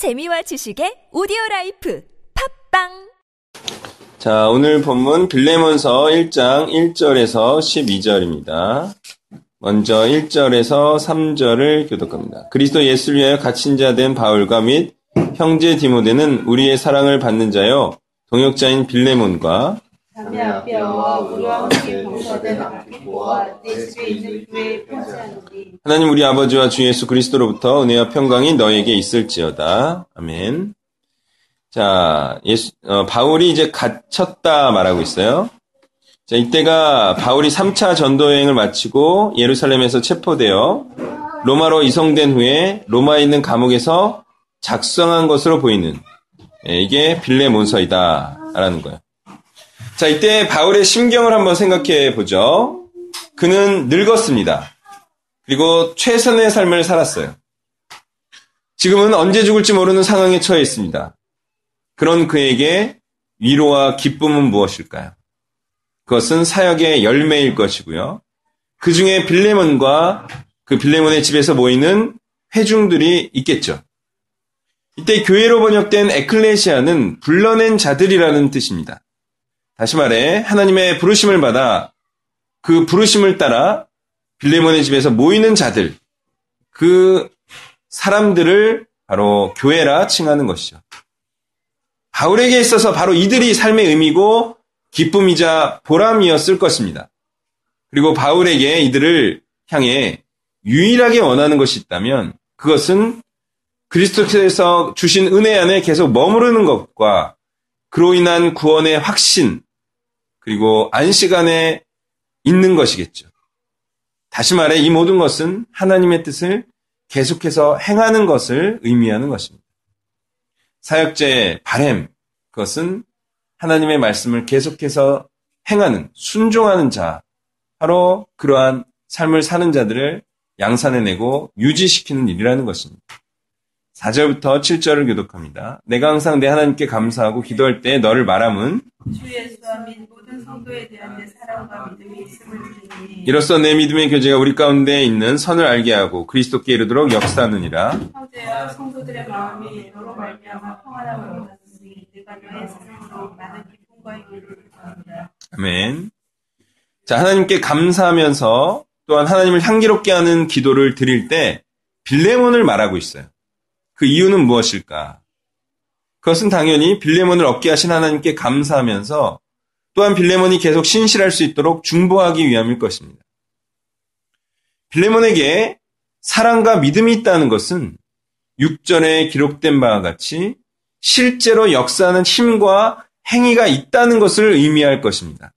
재미와 지식의 오디오 라이프 팟빵 자, 오늘 본문 빌레몬서 1장 1절에서 12절입니다. 먼저 1절에서 3절을 교독합니다. 그리스도 예수를 위하여 갇힌 자 된 바울과 및 형제 디모데는 우리의 사랑을 받는 자요 동역자인 빌레몬과 하나님 우리 아버지와 주 예수 그리스도로부터 은혜와 평강이 너에게 있을지어다. 아멘. 자, 예수, 어, 바울이 이제 갇혔다 말하고 있어요. 자, 이때가 바울이 3차 전도 여행을 마치고 예루살렘에서 체포되어 로마로 이송된 후에 로마에 있는 감옥에서 작성한 것으로 보이는 예, 이게 빌레몬서이다 라는 거예요. 자, 이때 바울의 심경을 한번 생각해 보죠. 그는 늙었습니다. 그리고 최선의 삶을 살았어요. 지금은 언제 죽을지 모르는 상황에 처해 있습니다. 그런 그에게 위로와 기쁨은 무엇일까요? 그것은 사역의 열매일 것이고요. 그 중에 빌레몬과 그 빌레몬의 집에서 모이는 회중들이 있겠죠. 이때 교회로 번역된 에클레시아는 불러낸 자들이라는 뜻입니다. 다시 말해 하나님의 부르심을 받아 그 부르심을 따라 빌레몬의 집에서 모이는 자들, 그 사람들을 바로 교회라 칭하는 것이죠. 바울에게 있어서 바로 이들이 삶의 의미고 기쁨이자 보람이었을 것입니다. 그리고 바울에게 이들을 향해 유일하게 원하는 것이 있다면 그것은 그리스도께서 주신 은혜 안에 계속 머무르는 것과 그로 인한 구원의 확신 그리고 안식 안에 있는 것이겠죠. 다시 말해 이 모든 것은 하나님의 뜻을 계속해서 행하는 것을 의미하는 것입니다. 사역자의 바램, 그것은 하나님의 말씀을 계속해서 행하는, 순종하는 자, 바로 그러한 삶을 사는 자들을 양산해내고 유지시키는 일이라는 것입니다. 4절부터 7절을 교독합니다. 내가 항상 내 하나님께 감사하고 기도할 때 너를 말함은 이로써 내 믿음의 교제가 우리 가운데 있는 선을 알게 하고 그리스도께 이르도록 역사하느니라. 아멘. 자, 하나님께 감사하면서 또한 하나님을 향기롭게 하는 기도를 드릴 때 빌레몬을 말하고 있어요. 그 이유는 무엇일까? 그것은 당연히 빌레몬을 얻게 하신 하나님께 감사하면서 또한 빌레몬이 계속 신실할 수 있도록 중보하기 위함일 것입니다. 빌레몬에게 사랑과 믿음이 있다는 것은 6절에 기록된 바와 같이 실제로 역사하는 힘과 행위가 있다는 것을 의미할 것입니다.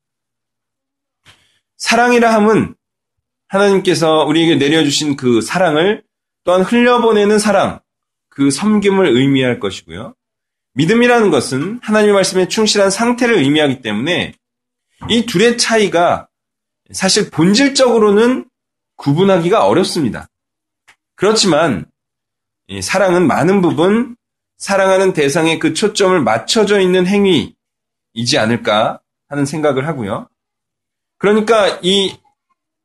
사랑이라 함은 하나님께서 우리에게 내려주신 그 사랑을 또한 흘려보내는 사랑, 그 섬김을 의미할 것이고요. 믿음이라는 것은 하나님의 말씀에 충실한 상태를 의미하기 때문에 이 둘의 차이가 사실 본질적으로는 구분하기가 어렵습니다. 그렇지만 사랑은 많은 부분 사랑하는 대상의 그 초점을 맞춰져 있는 행위이지 않을까 하는 생각을 하고요. 그러니까 이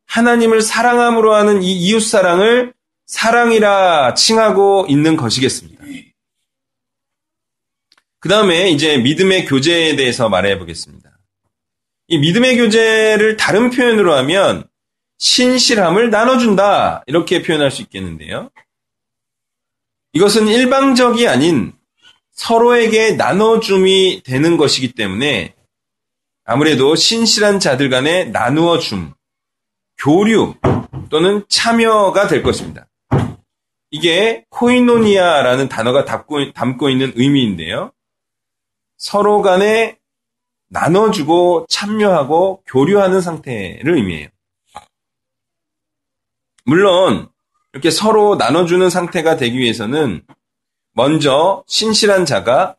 하나님을 사랑함으로 하는 이 이웃 사랑을 사랑이라 칭하고 있는 것이겠습니다. 그 다음에 이제 믿음의 교제에 대해서 말해 보겠습니다. 이 믿음의 교제를 다른 표현으로 하면 신실함을 나눠준다. 이렇게 표현할 수 있겠는데요. 이것은 일방적이 아닌 서로에게 나눠줌이 되는 것이기 때문에 아무래도 신실한 자들 간에 나누어 줌, 교류 또는 참여가 될 것입니다. 이게 코이노니아라는 단어가 담고, 담고 있는 의미인데요. 서로 간에 나눠주고 참여하고 교류하는 상태를 의미해요. 물론 이렇게 서로 나눠주는 상태가 되기 위해서는 먼저 신실한 자가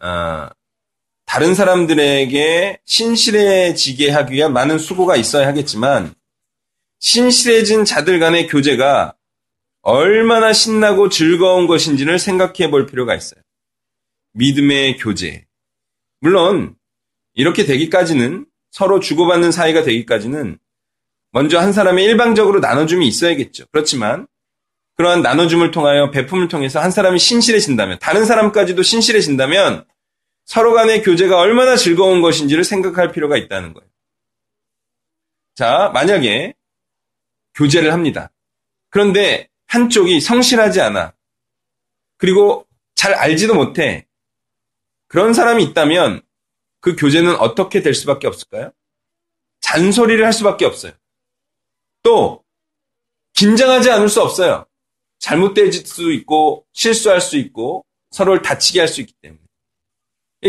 어, 다른 사람들에게 신실해지게 하기 위한 많은 수고가 있어야 하겠지만 신실해진 자들 간의 교제가 얼마나 신나고 즐거운 것인지를 생각해 볼 필요가 있어요. 믿음의 교제. 물론 이렇게 되기까지는 서로 주고받는 사이가 되기까지는 먼저 한 사람의 일방적으로 나눠줌이 있어야겠죠. 그렇지만 그러한 나눠줌을 통하여 베품을 통해서 한 사람이 신실해진다면 다른 사람까지도 신실해진다면 서로 간의 교제가 얼마나 즐거운 것인지를 생각할 필요가 있다는 거예요. 자, 만약에 교제를 합니다. 그런데 한쪽이 성실하지 않아. 그리고 잘 알지도 못해. 그런 사람이 있다면 그 교제는 어떻게 될 수밖에 없을까요? 잔소리를 할 수밖에 없어요. 또 긴장하지 않을 수 없어요. 잘못될 수도 있고 실수할 수 있고 서로를 다치게 할 수 있기 때문에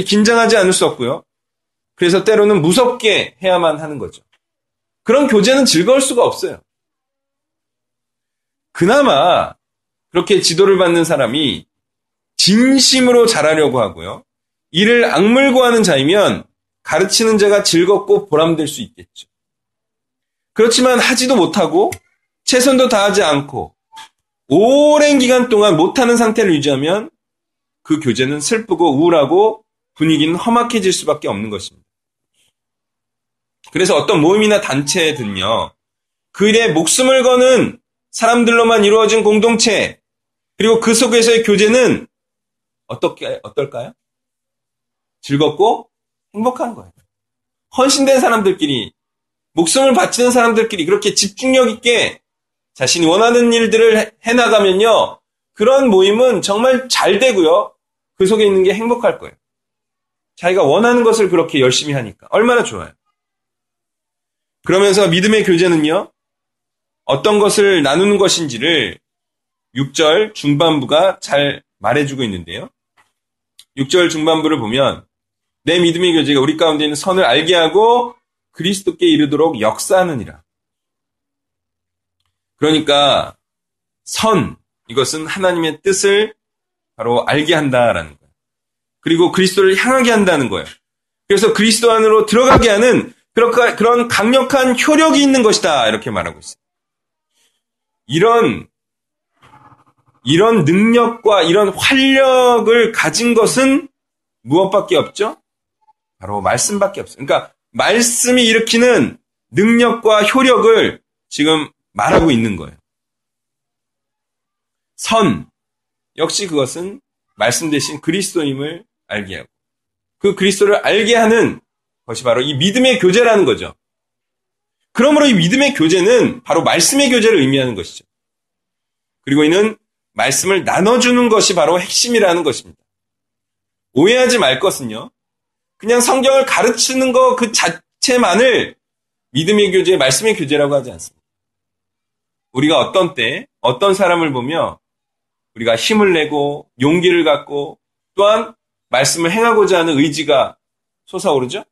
긴장하지 않을 수 없고요. 그래서 때로는 무섭게 해야만 하는 거죠. 그런 교제는 즐거울 수가 없어요. 그나마 그렇게 지도를 받는 사람이 진심으로 잘하려고 하고요. 이를 악물고 하는 자이면 가르치는 자가 즐겁고 보람될 수 있겠죠. 그렇지만 하지도 못하고 최선도 다하지 않고 오랜 기간 동안 못하는 상태를 유지하면 그 교제는 슬프고 우울하고 분위기는 험악해질 수밖에 없는 것입니다. 그래서 어떤 모임이나 단체든요. 그 일에 목숨을 거는 사람들로만 이루어진 공동체 그리고 그 속에서의 교제는 어떻게 어떨까요? 즐겁고 행복한 거예요. 헌신된 사람들끼리 목숨을 바치는 사람들끼리 그렇게 집중력 있게 자신이 원하는 일들을 해나가면요. 그런 모임은 정말 잘 되고요. 그 속에 있는 게 행복할 거예요. 자기가 원하는 것을 그렇게 열심히 하니까. 얼마나 좋아요. 그러면서 믿음의 교제는요. 어떤 것을 나누는 것인지를 6절 중반부가 잘 말해주고 있는데요. 6절 중반부를 보면 내 믿음의 교제가 우리 가운데 있는 선을 알게 하고 그리스도께 이르도록 역사하느니라. 그러니까 선 이것은 하나님의 뜻을 바로 알게 한다라는 거예요. 그리고 그리스도를 향하게 한다는 거예요. 그래서 그리스도 안으로 들어가게 하는 그런 강력한 효력이 있는 것이다 이렇게 말하고 있어요. 이런 이런 능력과 이런 활력을 가진 것은 무엇밖에 없죠? 바로 말씀밖에 없어요. 그러니까 말씀이 일으키는 능력과 효력을 지금 말하고 있는 거예요. 선 역시 그것은 말씀 대신 그리스도임을 알게 하고 그 그리스도를 알게 하는 것이 바로 이 믿음의 교제라는 거죠. 그러므로 이 믿음의 교제는 바로 말씀의 교제를 의미하는 것이죠. 그리고 이는 말씀을 나눠주는 것이 바로 핵심이라는 것입니다. 오해하지 말 것은요. 그냥 성경을 가르치는 것 그 자체만을 믿음의 교제, 말씀의 교제라고 하지 않습니다. 우리가 어떤 때, 어떤 사람을 보며 우리가 힘을 내고 용기를 갖고 또한 말씀을 행하고자 하는 의지가 솟아오르죠?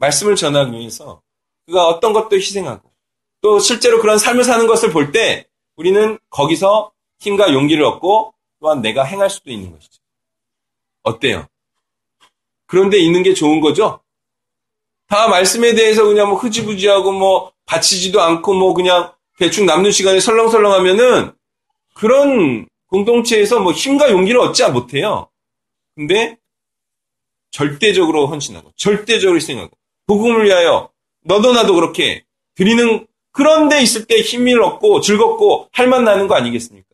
말씀을 전하기 위해서 그가 어떤 것도 희생하고 또 실제로 그런 삶을 사는 것을 볼 때 우리는 거기서 힘과 용기를 얻고 또한 내가 행할 수도 있는 것이죠. 어때요? 그런데 있는 게 좋은 거죠? 다 말씀에 대해서 그냥 뭐 흐지부지하고 뭐 바치지도 않고 뭐 그냥 대충 남는 시간에 설렁설렁 하면은 그런 공동체에서 뭐 힘과 용기를 얻지 못해요. 근데 절대적으로 헌신하고 절대적으로 희생하고 복음을 위하여 너도 나도 그렇게 드리는 그런 데 있을 때 힘을 얻고 즐겁고 할만 나는 거 아니겠습니까?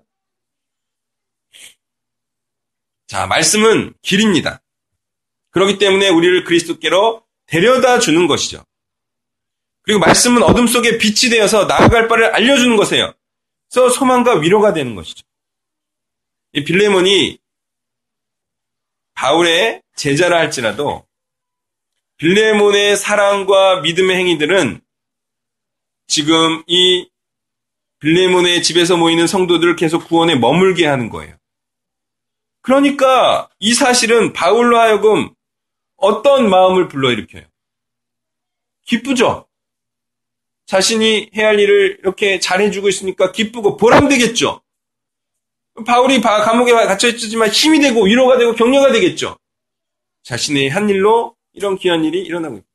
자, 말씀은 길입니다. 그렇기 때문에 우리를 그리스도께로 데려다 주는 것이죠. 그리고 말씀은 어둠 속에 빛이 되어서 나아갈 바를 알려주는 것이에요. 그래서 소망과 위로가 되는 것이죠. 이 빌레몬이 바울의 제자라 할지라도 빌레몬의 사랑과 믿음의 행위들은 지금 이 빌레몬의 집에서 모이는 성도들을 계속 구원에 머물게 하는 거예요. 그러니까 이 사실은 바울로 하여금 어떤 마음을 불러일으켜요? 기쁘죠? 자신이 해야 할 일을 이렇게 잘해주고 있으니까 기쁘고 보람되겠죠? 바울이 감옥에 갇혀있지만 힘이 되고 위로가 되고 격려가 되겠죠? 자신의 한 일로 이런 귀한 일이 일어나고 때문에.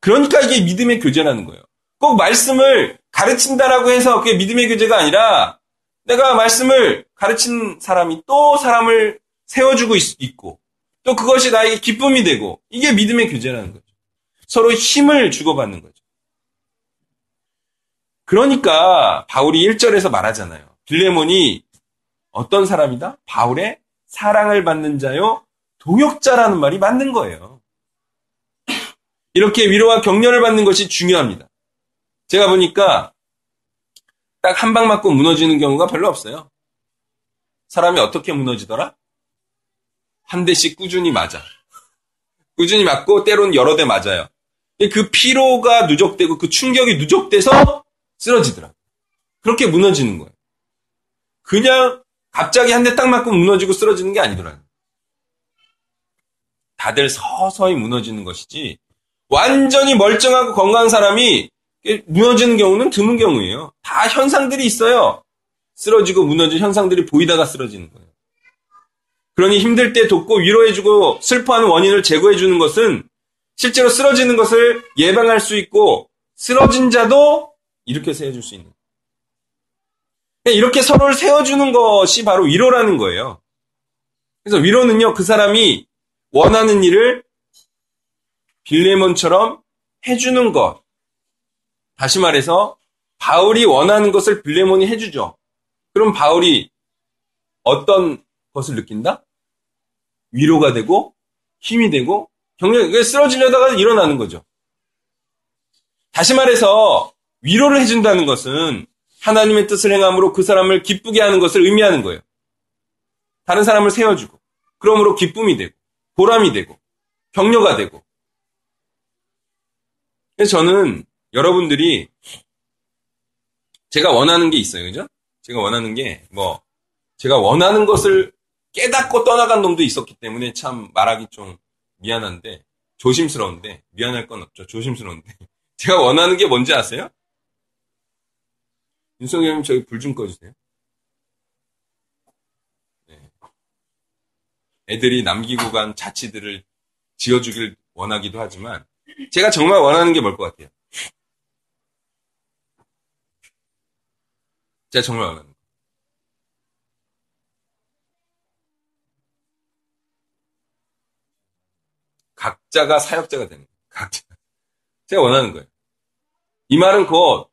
그러니까 이게 믿음의 교제라는 거예요. 꼭 말씀을 가르친다라고 해서 그게 믿음의 교제가 아니라 내가 말씀을 가르친 사람이 또 사람을 세워주고 있, 고또 그것이 나에게 기쁨이 되고 이게 믿음의 교제라는 거죠. 서로 힘을 주고받는 거죠. 그러니까 바울이 1절에서 말하잖아요. 빌레몬이 어떤 사람이다? 바울의 사랑을 받는 자요, 동역자라는 말이 맞는 거예요. 이렇게 위로와 격려를 받는 것이 중요합니다. 제가 보니까 딱 한 방 맞고 무너지는 경우가 별로 없어요. 사람이 어떻게 무너지더라? 한 대씩 꾸준히 맞아. 꾸준히 맞고 때로는 여러 대 맞아요. 그 피로가 누적되고 그 충격이 누적돼서 쓰러지더라. 그렇게 무너지는 거예요. 그냥 갑자기 한 대 딱 맞고 무너지고 쓰러지는 게 아니더라고요. 다들 서서히 무너지는 것이지 완전히 멀쩡하고 건강한 사람이 무너지는 경우는 드문 경우예요. 다 현상들이 있어요. 쓰러지고 무너진 현상들이 보이다가 쓰러지는 거예요. 그러니 힘들 때 돕고 위로해주고 슬퍼하는 원인을 제거해주는 것은 실제로 쓰러지는 것을 예방할 수 있고 쓰러진 자도 이렇게 세워줄 수 있는. 이렇게 서로를 세워주는 것이 바로 위로라는 거예요. 그래서 위로는요, 그 사람이 원하는 일을 빌레몬처럼 해주는 것. 다시 말해서 바울이 원하는 것을 빌레몬이 해주죠. 그럼 바울이 어떤 것을 느낀다? 위로가 되고 힘이 되고 경력 쓰러지려다가 일어나는 거죠. 다시 말해서 위로를 해준다는 것은 하나님의 뜻을 행함으로 그 사람을 기쁘게 하는 것을 의미하는 거예요. 다른 사람을 세워주고 그러므로 기쁨이 되고 보람이 되고 격려가 되고 그래서 저는 여러분들이 제가 원하는 게 있어요. 그죠? 제가 원하는 게 뭐 제가 원하는 것을 깨닫고 떠나간 놈도 있었기 때문에 참 말하기 좀 미안한데 조심스러운데 미안할 건 없죠. 조심스러운데 제가 원하는 게 뭔지 아세요? 윤석열 님 저기 불 좀 꺼주세요. 네. 애들이 남기고 간 자치들을 지어주길 원하기도 하지만 제가 정말 원하는 게 뭘 것 같아요? 제가 정말 원하는 거. 각자가 사역자가 되는 거예요. 각자. 제가 원하는 거예요. 이 말은 곧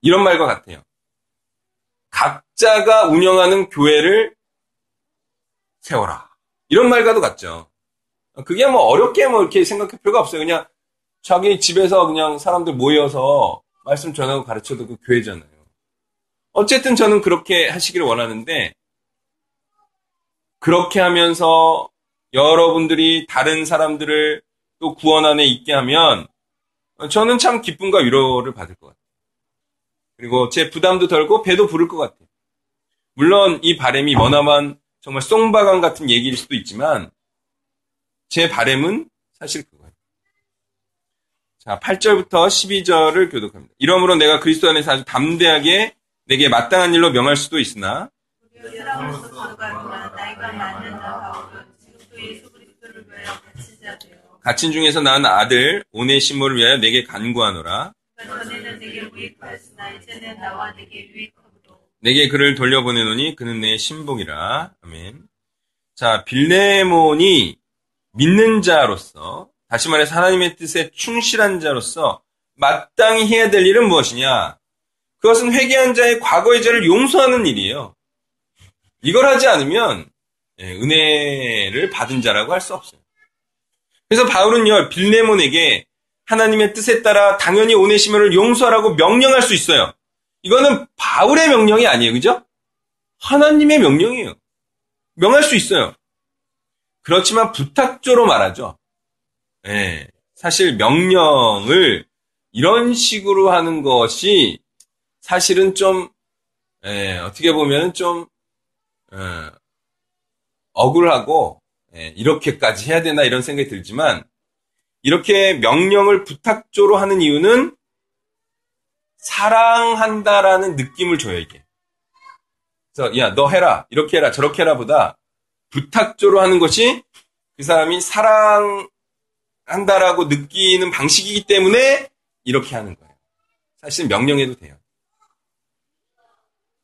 이런 말과 같아요. 각자가 운영하는 교회를 세워라. 이런 말과도 같죠. 그게 뭐 어렵게 뭐 이렇게 생각할 필요가 없어요. 그냥 자기 집에서 그냥 사람들 모여서 말씀 전하고 가르쳐도 그 교회잖아요. 어쨌든 저는 그렇게 하시기를 원하는데 그렇게 하면서 여러분들이 다른 사람들을 또 구원 안에 있게 하면 저는 참 기쁨과 위로를 받을 것 같아요. 그리고 제 부담도 덜고 배도 부를 것 같아요. 물론 이 바램이 머나만 정말 송바강 같은 얘기일 수도 있지만 제 바램은 사실 그거예요. 자, 8절부터 12절을 교독합니다. 이러므로 내가 그리스도 안에서 아주 담대하게 내게 마땅한 일로 명할 수도 있으나 갇힌 중에서 낳은 아들 오네시모를 위하여 내게 간구하노라. 내게 그를 돌려보내노니 그는 내 신복이라. 아멘. 자, 빌레몬이 믿는 자로서, 다시 말해서 하나님의 뜻에 충실한 자로서 마땅히 해야 될 일은 무엇이냐? 그것은 회개한 자의 과거의 죄를 용서하는 일이에요. 이걸 하지 않으면 예, 은혜를 받은 자라고 할 수 없어요. 그래서 바울은요, 빌레몬에게 하나님의 뜻에 따라 당연히 오네시모를 용서하라고 명령할 수 있어요. 이거는 바울의 명령이 아니에요. 그죠? 하나님의 명령이에요. 명할 수 있어요. 그렇지만 부탁조로 말하죠. 예, 사실 명령을 이런 식으로 하는 것이 사실은 좀 예, 어떻게 보면 좀 예, 억울하고 예, 이렇게까지 해야 되나 이런 생각이 들지만 이렇게 명령을 부탁조로 하는 이유는 사랑한다라는 느낌을 줘요 이게. 그래서 야 너 해라 이렇게 해라 저렇게 해라보다 부탁조로 하는 것이 그 사람이 사랑한다라고 느끼는 방식이기 때문에 이렇게 하는 거예요. 사실 명령해도 돼요.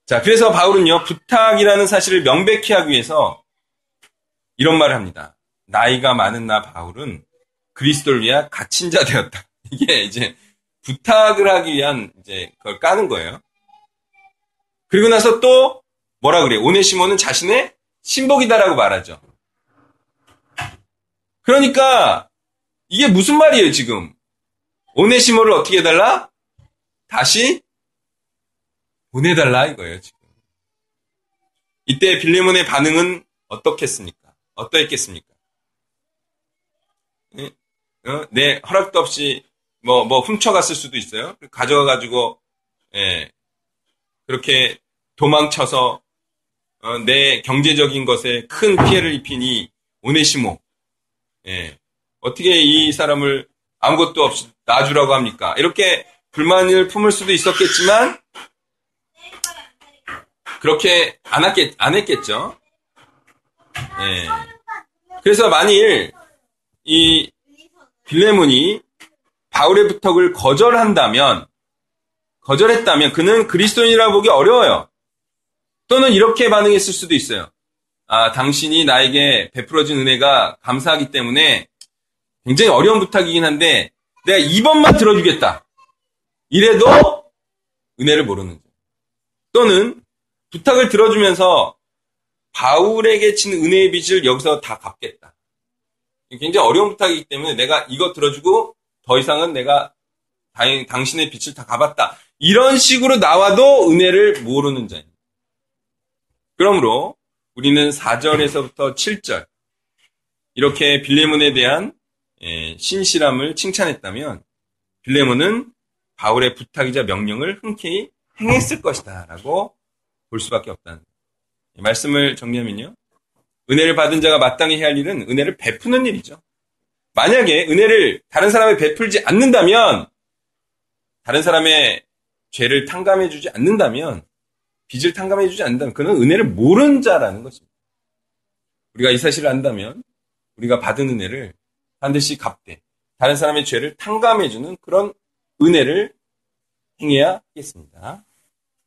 자, 그래서 바울은요, 부탁이라는 사실을 명백히 하기 위해서 이런 말을 합니다. 나이가 많은 나 바울은 그리스도를 위해 갇힌 자 되었다. 이게 이제 부탁을 하기 위한 이제 그걸 까는 거예요. 그리고 나서 또 뭐라 그래요? 오네시모는 자신의 신복이다라고 말하죠. 그러니까 이게 무슨 말이에요, 지금? 오네시모를 어떻게 해달라? 다시 보내달라 이거예요, 지금. 이때 빌레몬의 반응은 어떻겠습니까? 어떠했겠습니까? 네, 어? 내 허락도 없이 뭐, 뭐 훔쳐갔을 수도 있어요. 가져가가지고, 예, 그렇게 도망쳐서 어, 내 경제적인 것에 큰 피해를 입히니 오네시모, 예, 어떻게 이 사람을 아무것도 없이 놔주라고 합니까? 이렇게 불만을 품을 수도 있었겠지만 그렇게 안, 했겠, 안 했겠죠. 예. 그래서 만일 이 빌레몬이 바울의 부탁을 거절한다면 거절했다면 그는 그리스도인이라 보기 어려워요. 또는 이렇게 반응했을 수도 있어요. 아, 당신이 나에게 베풀어진 은혜가 감사하기 때문에 굉장히 어려운 부탁이긴 한데 내가 2번만 들어주겠다. 이래도 은혜를 모르는. 또는 부탁을 들어주면서 바울에게 친 은혜의 빚을 여기서 다 갚겠다. 굉장히 어려운 부탁이기 때문에 내가 이거 들어주고 더 이상은 내가 당신의 빚을 다 갚았다. 이런 식으로 나와도 은혜를 모르는 자입니다. 그러므로 우리는 4절에서부터 7절 이렇게 빌레몬에 대한 예, 신실함을 칭찬했다면 빌레몬은 바울의 부탁이자 명령을 흔쾌히 행했을 것이다 라고 볼 수밖에 없다는 말씀을 정리하면요. 은혜를 받은 자가 마땅히 해야 할 일은 은혜를 베푸는 일이죠. 만약에 은혜를 다른 사람에 베풀지 않는다면 다른 사람의 죄를 탕감해 주지 않는다면 빚을 탕감해 주지 않는다면 그는 은혜를 모르는 자라는 것입니다. 우리가 이 사실을 안다면 우리가 받은 은혜를 반드시 갚되 다른 사람의 죄를 탕감해 주는 그런 은혜를 행해야 하겠습니다.